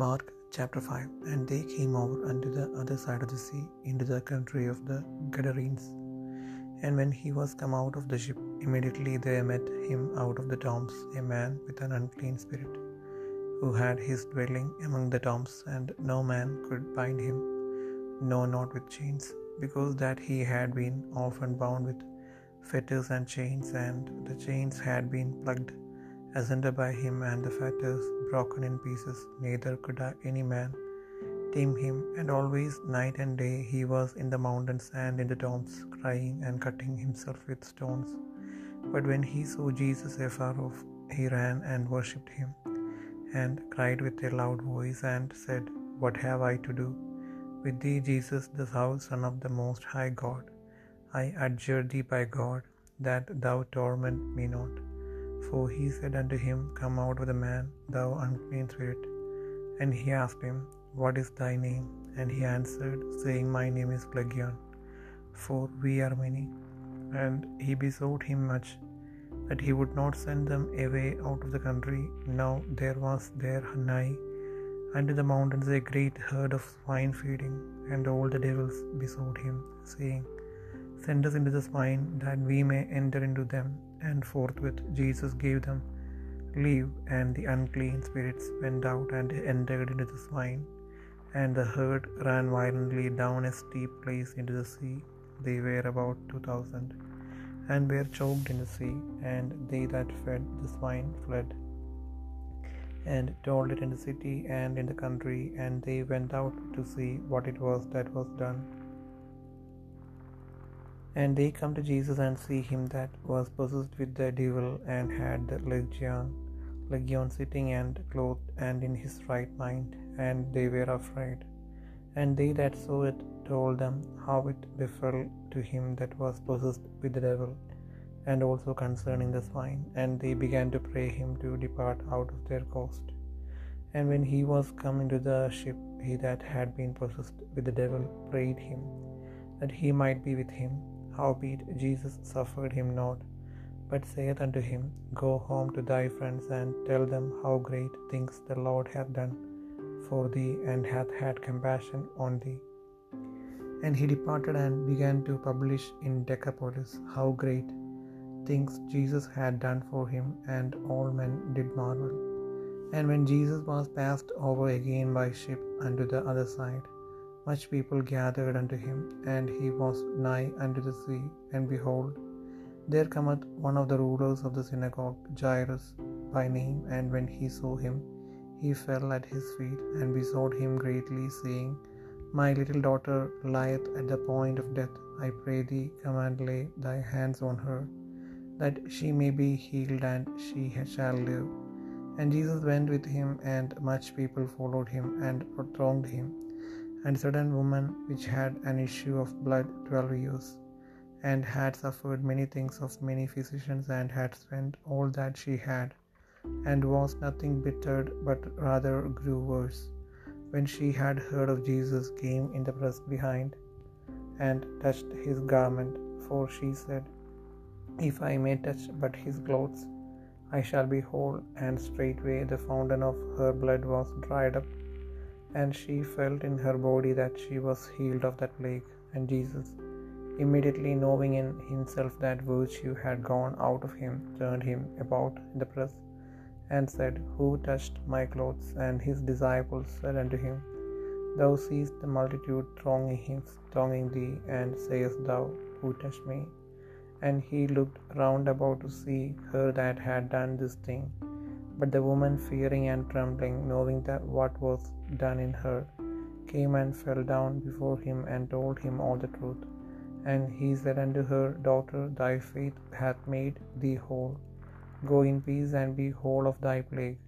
Mark chapter 5 And they came over unto the other side of the sea, into the country of the Gadarenes. And when he was come out of the ship, immediately there met him out of the tombs a man with an unclean spirit, who had his dwelling among the tombs, and no man could bind him, no, not with chains, because that he had been often bound with fetters and chains, and the chains had been plugged asunder by him, and the fetters broken in pieces, neither could any man tame him. And always, night and day, he was in the mountains and in the tombs, crying and cutting himself with stones. But when he saw Jesus afar off, he ran and worshipped him, and cried with a loud voice, and said, What have I to do with thee, Jesus, the Son of the Most High God? I adjure thee by God that thou torment me not. For he said unto him, Come out of the man, thou unclean spirit. And he asked him, What is thy name? And he answered, saying, My name is Legion, for we are many. And he besought him much that he would not send them away out of the country. Now there was there nigh unto the mountains a great herd of swine feeding, and all the devils besought him, saying, Send us into the swine, that we may enter into them. And forthwith Jesus gave them leave, and the unclean spirits went out and entered into the swine. And the herd ran violently down a steep place into the sea. They were about two thousand, and were choked in the sea. And they that fed the swine fled, and told it in the city and in the country. And they went out to see what it was that was done. And they come to Jesus and see him that was possessed with the devil and had the legion, legion sitting and clothed and in his right mind, and they were afraid. And they that saw it told them how it befell to him that was possessed with the devil, and also concerning the swine. And they began to pray him to depart out of their coast. And when he was come into the ship, he that had been possessed with the devil prayed him that he might be with him. Howbeit Jesus suffered him not, but saith unto him, Go home to thy friends, and tell them how great things the Lord hath done for thee, and hath had compassion on thee. And he departed and began to publish in Decapolis how great things Jesus had done for him, and all men did marvel. And when Jesus was passed over again by ship unto the other side, much people gathered unto him, and he was nigh unto the sea. And behold, there cometh one of the rulers of the synagogue, Jairus by name, and when he saw him, he fell at his feet, and besought him greatly, saying, My little daughter lieth at the point of death. I pray thee, come and lay thy hands on her, that she may be healed, and she shall live. And Jesus went with him, and much people followed him, and thronged him. And certain woman which had an issue of blood twelve years, and had suffered many things of many physicians, and had spent all that she had, and was nothing bettered, but rather grew worse, when she had heard of Jesus, came in the press behind, and touched his garment. For she said, If I may touch but his clothes, I shall be whole. And straightway the fountain of her blood was dried up and she felt in her body that she was healed of that plague. And Jesus, immediately knowing in himself that virtue had gone out of him, turned him about in the press, and said, Who touched my clothes? And his disciples said unto him, Thou seest the multitude thronging him, thronging thee, and sayest thou, Who touched me? And he looked round about to see her that had done this thing. But the woman, fearing and trembling, knowing that what was done in her, came and fell down before him and told him all the truth. And he said unto her, Daughter, thy faith hath made thee whole. Go in peace and be whole of thy plague.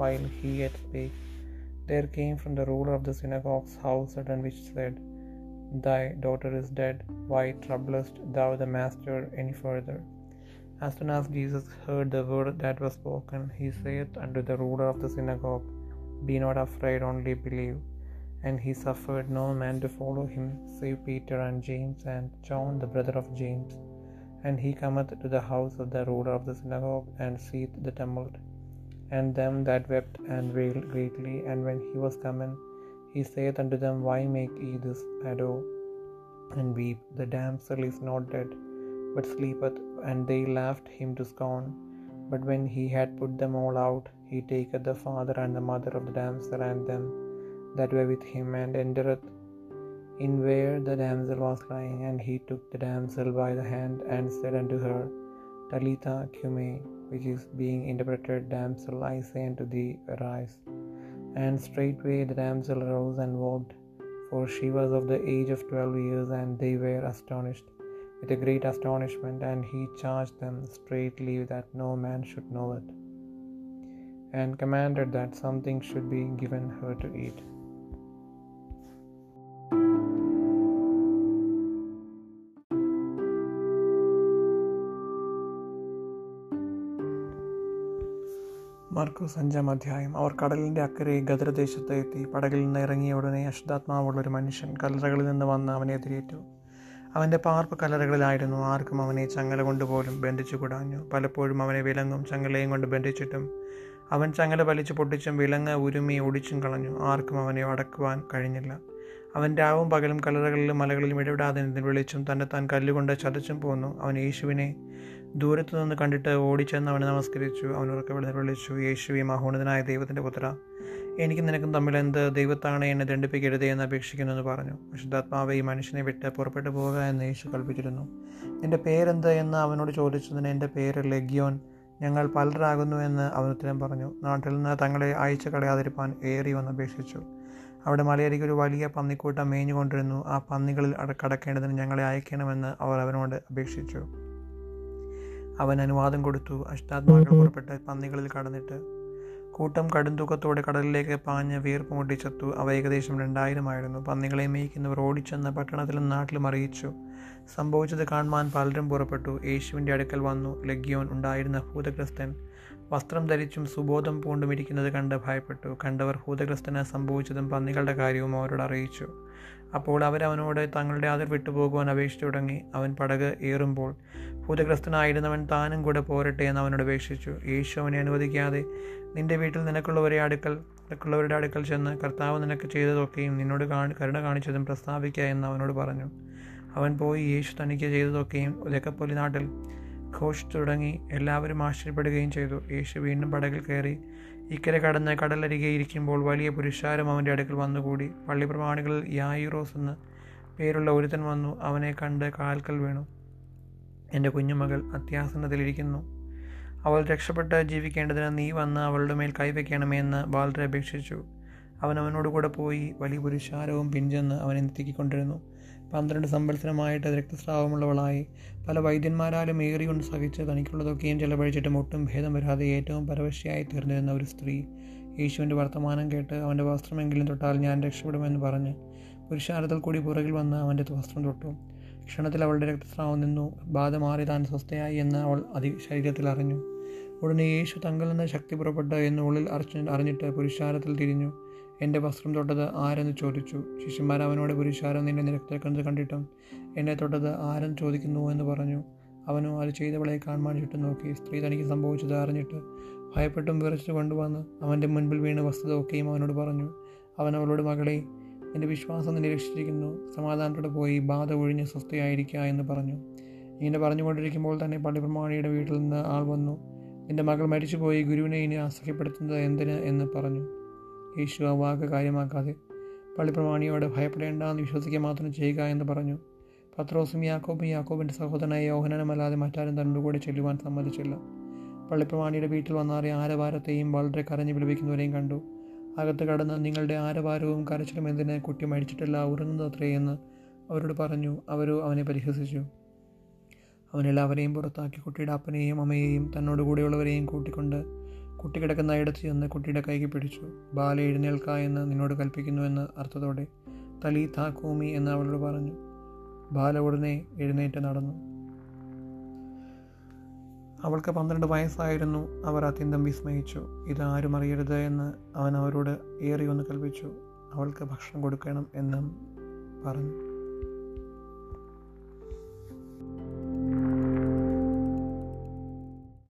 While he yet spake, there came from the ruler of the synagogue's house certain which said, Thy daughter is dead. Why troublest thou the master any further? As soon as Jesus heard the word that was spoken, he saith unto the ruler of the synagogue, Be not afraid, only believe. And he suffered no man to follow him, save Peter and James and John the brother of James. And he cometh to the house of the ruler of the synagogue, and seeth the tumult, and them that wept and wailed greatly. And when he was come in, he saith unto them, Why make ye this ado and weep? The damsel is not dead, but sleepeth. And they laughed him to scorn. But when he had put them all out, he taketh the father and the mother of the damsel and them that were with him, and entereth in where the damsel was lying. And he took the damsel by the hand, and said unto her, Talitha cumi, which is being interpreted, Damsel, I say unto thee, arise. And straightway the damsel arose and walked, for she was of the age of twelve years, and they were astonished with a great astonishment. And he charged them straightly that no man should know it, and commanded that something should be given her to eat. മർക്കോസ് അഞ്ചാം അധ്യായം അവർ കടലിന്റെ അക്കരെ ഗദ്രദേശത്ത് എത്തി പടകിൽ നിന്ന് ഇറങ്ങിയ ഉടനെ അശുദ്ധാത്മാവുള്ള ഒരു മനുഷ്യൻ കല്ലറകളിൽ നിന്ന് വന്ന് അവനെ എതിരേറ്റു അവന്റെ പാർപ്പ് കലറുകളിലായിരുന്നു ആർക്കും അവനെ ചങ്ങല കൊണ്ടുപോലും ബന്ധിച്ചു കൂടാഞ്ഞു. പലപ്പോഴും അവനെ വിലങ്ങും ചങ്ങലയും കൊണ്ട് ബന്ധിച്ചിട്ടും അവൻ ചങ്ങല വലിച്ചു പൊട്ടിച്ചും വിലങ്ങ് ഉരുമി ഒടിച്ചും കളഞ്ഞു. ആർക്കും അവനെ അടക്കുവാൻ കഴിഞ്ഞില്ല. അവൻ രാവും പകലും കലറുകളിലും മലകളിലും ഇടപെടാതെ വിളിച്ചും തന്നെ താൻ കല്ലുകൊണ്ട് ചതച്ചും പോന്നു. അവൻ യേശുവിനെ ദൂരത്തു നിന്ന് കണ്ടിട്ട് ഓടിച്ചെന്ന് അവനെ നമസ്കരിച്ചു. അവൻ വിളിച്ചു യേശുവെ മഹോന്നതനായ ദൈവത്തിന്റെ പുത്ര എനിക്ക് നിനക്കും തമ്മിൽ എന്ത് ദൈവത്താണ് എന്നെ ദണ്ഡിപ്പിക്കരുത് എന്ന് അപേക്ഷിക്കുന്നു എന്ന് പറഞ്ഞു. വിശുദ്ധാത്മാവ് ഈ മനുഷ്യനെ വിട്ട് പുറപ്പെട്ടു പോവുക എന്ന് യേശു കൽപ്പിച്ചിരുന്നു. എന്റെ പേരെന്ത് എന്ന് അവനോട് ചോദിച്ചതിന് എന്റെ പേര് ലഗ്യോൻ. ഞങ്ങൾ പലരാകുന്നു എന്ന് അവൻ ഉത്തരം പറഞ്ഞു. നാട്ടിൽ നിന്ന് തങ്ങളെ അയച്ചു കളയാതിരിപ്പാൻ ഏറി വന്ന് അപേക്ഷിച്ചു. അവിടെ മലയരികെ ഒരു വലിയ പന്നിക്കൂട്ടം മേഞ്ഞുകൊണ്ടിരുന്നു ആ പന്നികളിൽ കടക്കേണ്ടതിന് ഞങ്ങളെ അയക്കണമെന്ന് അവർ അവനോട് അപേക്ഷിച്ചു. അവൻ അനുവാദം കൊടുത്തു. അഷ്ടാത്മാക്കൾ പുറപ്പെട്ട് പന്നികളിൽ കടന്നിട്ട് കൂട്ടം കടുംതൂക്കത്തോടെ കടലിലേക്ക് പാഞ്ഞ് വീർപ്പ് മുട്ടിച്ചെത്തു. അവ ഏകദേശം രണ്ടായിരമായിരുന്നു. പന്നികളെ മേയ്ക്കുന്നവർ ഓടിച്ചെന്ന് പട്ടണത്തിലും നാട്ടിലും അറിയിച്ചു. സംഭവിച്ചത് കാണുവാൻ പലരും പുറപ്പെട്ടു. യേശുവിന്റെ അടുക്കൽ വന്നു. ലഗ്യോൻ ഉണ്ടായിരുന്ന ഭൂതഗ്രസ്തൻ. വസ്ത്രം ധരിച്ചും സുബോധം പൂണ്ടും ഇരിക്കുന്നത് കണ്ട് ഭയപ്പെട്ടു. കണ്ടവർ ഭൂതഗ്രസ്തന് സംഭവിച്ചതും പന്നികളുടെ കാര്യവും അവരോട് അറിയിച്ചു. അപ്പോൾ അവരവനോട് തങ്ങളുടെ അതിർ വിട്ടുപോകുവാൻ അപേക്ഷിച്ചു തുടങ്ങി. അവൻ പടക് ഏറുമ്പോൾ ഭൂതഗ്രസ്തനായിരുന്നവൻ താനും കൂടെ പോരട്ടെ എന്ന് അവനോട് അപേക്ഷിച്ചു. യേശു അവനെ അനുവദിക്കാതെ നിന്റെ വീട്ടിൽ നിനക്കുള്ളവരെ അടുക്കൽ നിനക്കുള്ളവരുടെ അടുക്കൽ ചെന്ന് കർത്താവ് നിനക്ക് ചെയ്തതൊക്കെയും നിന്നോട് കാണി കരുണ കാണിച്ചതും പ്രസ്താവിക്കുക എന്ന് അവനോട് പറഞ്ഞു. അവൻ പോയി യേശു തനിക്ക് ചെയ്തതൊക്കെയും ഉദക്കപ്പൊലി നാട്ടിൽ ഘോഷിച്ചു തുടങ്ങി. എല്ലാവരും ആശ്ചര്യപ്പെടുകയും ചെയ്തു. യേശു വീണ്ടും പടകിൽ കയറി ഇക്കരെ കടന്ന് കടലരികെ ഇരിക്കുമ്പോൾ വലിയ പുരുഷാരം അവന്റെ അടുക്കൽ വന്നുകൂടി. പള്ളി പ്രമാണികളിൽ യായിറോസ് എന്ന് പേരുള്ള ഒരുത്തൻ വന്നു. അവനെ കണ്ട് കാൽക്കൽ വീണു. എന്റെ കുഞ്ഞുമകൾ അത്യാസന്നത്തിലിരിക്കുന്നു അവൾ രക്ഷപ്പെട്ട് ജീവിക്കേണ്ടതിന് നീ വന്ന് അവളുടെ മേൽ കൈവയ്ക്കണമെന്ന് ബാലരെ അപേക്ഷിച്ചു. അവൻ അവനോട് കൂടെ പോയി വലിയ പുരുഷാരവും പിഞ്ചെന്ന് അവനെ എത്തിക്കൊണ്ടിരുന്നു. പന്ത്രണ്ട് സംവത്സരമായിട്ട് രക്തസ്രാവമുള്ളവളായി. പല വൈദ്യന്മാരാലും ഏറികൊണ്ട് സഹിച്ച് തനിക്കുള്ളതൊക്കെയും ചെലവഴിച്ചിട്ടും ഒട്ടും ഭേദം വരാതെ ഏറ്റവും പരവശയായി തീർന്നിരുന്ന ഒരു സ്ത്രീ. യേശുവിന്റെ വർത്തമാനം കേട്ട് അവന്റെ വസ്ത്രമെങ്കിലും തൊട്ടാൽ ഞാൻ രക്ഷപ്പെടുമെന്ന് പറഞ്ഞ് പുരുഷാരത്തിൽ കൂടി പുറകിൽ വന്ന് അവന്റെ വസ്ത്രം തൊട്ടു. ക്ഷണത്തിൽ അവളുടെ രക്തസ്രാവം നിന്നു. ബാധ മാറി താൻ സ്വസ്ഥയായി എന്ന് അവൾ അതി ശരീരത്തിൽ അറിഞ്ഞു. ഉടനെ യേശു തങ്കൽ നിന്ന് ശക്തി പുറപ്പെട്ട എന്നുള്ളിൽ അറിഞ്ഞ് അറിഞ്ഞിട്ട് പുരുഷാരത്തിൽ തിരിഞ്ഞു. എന്റെ വസ്ത്രം തൊട്ടത് ആരെന്ന് ചോദിച്ചു. ശിഷ്യന്മാർ അവനോട് പുരുഷാരം നിന്റെ നിരക്തക്കുന്നത് കണ്ടിട്ടും? എന്നെ തൊട്ടത് ആരെന്ന് ചോദിക്കുന്നു എന്ന് പറഞ്ഞു. അവനും അത് ചെയ്തവളെ ചുറ്റും നോക്കി. സ്ത്രീ തനിക്ക് സംഭവിച്ചത് അറിഞ്ഞിട്ട് ഭയപ്പെട്ടും വിറച്ചു കൊണ്ടുവന്ന് അവന്റെ മുൻപിൽ വീണ് വസ്തുത ഒക്കെയും അവനോട് പറഞ്ഞു. അവൻ അവളോട് മകളെ എന്റെ വിശ്വാസം നിന്നെ രക്ഷിച്ചിരിക്കുന്നു. സമാധാനത്തോടെ പോയി. ബാധ ഒഴിഞ്ഞ് സ്വസ്ഥയായിരിക്കുക എന്ന് പറഞ്ഞു. ഇങ്ങനെ പറഞ്ഞുകൊണ്ടിരിക്കുമ്പോൾ തന്നെ പള്ളിപ്രമാണിയുടെ വീട്ടിൽ നിന്ന് ആൾ വന്നു. നിന്റെ മകൾ മരിച്ചുപോയി. ഗുരുവിനെ ഇനി അസഹ്യപ്പെടുത്തുന്നത് എന്തിന്? എന്ന് പറഞ്ഞു. യേശു ആ വാക്ക് കാര്യമാക്കാതെ പള്ളിപ്രമാണിയോട് ഭയപ്പെടേണ്ടെന്ന് വിശ്വസിക്കുക മാത്രം ചെയ്യുക എന്ന് പറഞ്ഞു. പത്രോസും യാക്കോബും യാക്കോബിന്റെ സഹോദരനായ യോഹനനുമല്ലാതെ മറ്റാരും തന്റെ കൂടെ ചെല്ലുവാൻ സമ്മതിച്ചില്ല. പള്ളിപ്രമാണിയുടെ വീട്ടിൽ വന്നാറിയ ആരവാരത്തെയും വളരെ കരഞ്ഞു വിളിപ്പിക്കുന്നവരെയും കണ്ടു. അകത്ത് കടന്ന് നിങ്ങളുടെ ആരവാരവും കരച്ചിലും എന്തിനെ? കുട്ടി മരിച്ചിട്ടില്ല ഉറങ്ങുന്നത് അത്രയെന്ന് അവരോട് പറഞ്ഞു. അവരോ അവനെ പരിഹസിച്ചു. അവനെല്ലാവരെയും പുറത്താക്കി കുട്ടിയുടെ അപ്പനെയും അമ്മയെയും തന്നോട് കൂടെയുള്ളവരെയും കൂട്ടിക്കൊണ്ട് കുട്ടി കിടക്കുന്ന ഇടത്ത് ചെന്ന് കുട്ടിയുടെ കൈക്ക് പിടിച്ചു. ബാല എഴുന്നേൽക്ക എന്ന് നിന്നോട് കൽപ്പിക്കുന്നുവെന്ന് അർത്ഥത്തോടെ തലി താക്കൂമി എന്ന് അവളോട് പറഞ്ഞു. ബാല ഉടനെ എഴുന്നേറ്റ് നടന്നു. അവൾക്ക് പന്ത്രണ്ട് വയസ്സായിരുന്നു. അവർ അത്യന്തം വിസ്മയിച്ചു. ഇതാരും അറിയരുത് എന്ന് അവൻ അവരോട് ഏറി ഒന്ന് കൽപ്പിച്ചു. അവൾക്ക് ഭക്ഷണം കൊടുക്കണം എന്നും പറഞ്ഞു.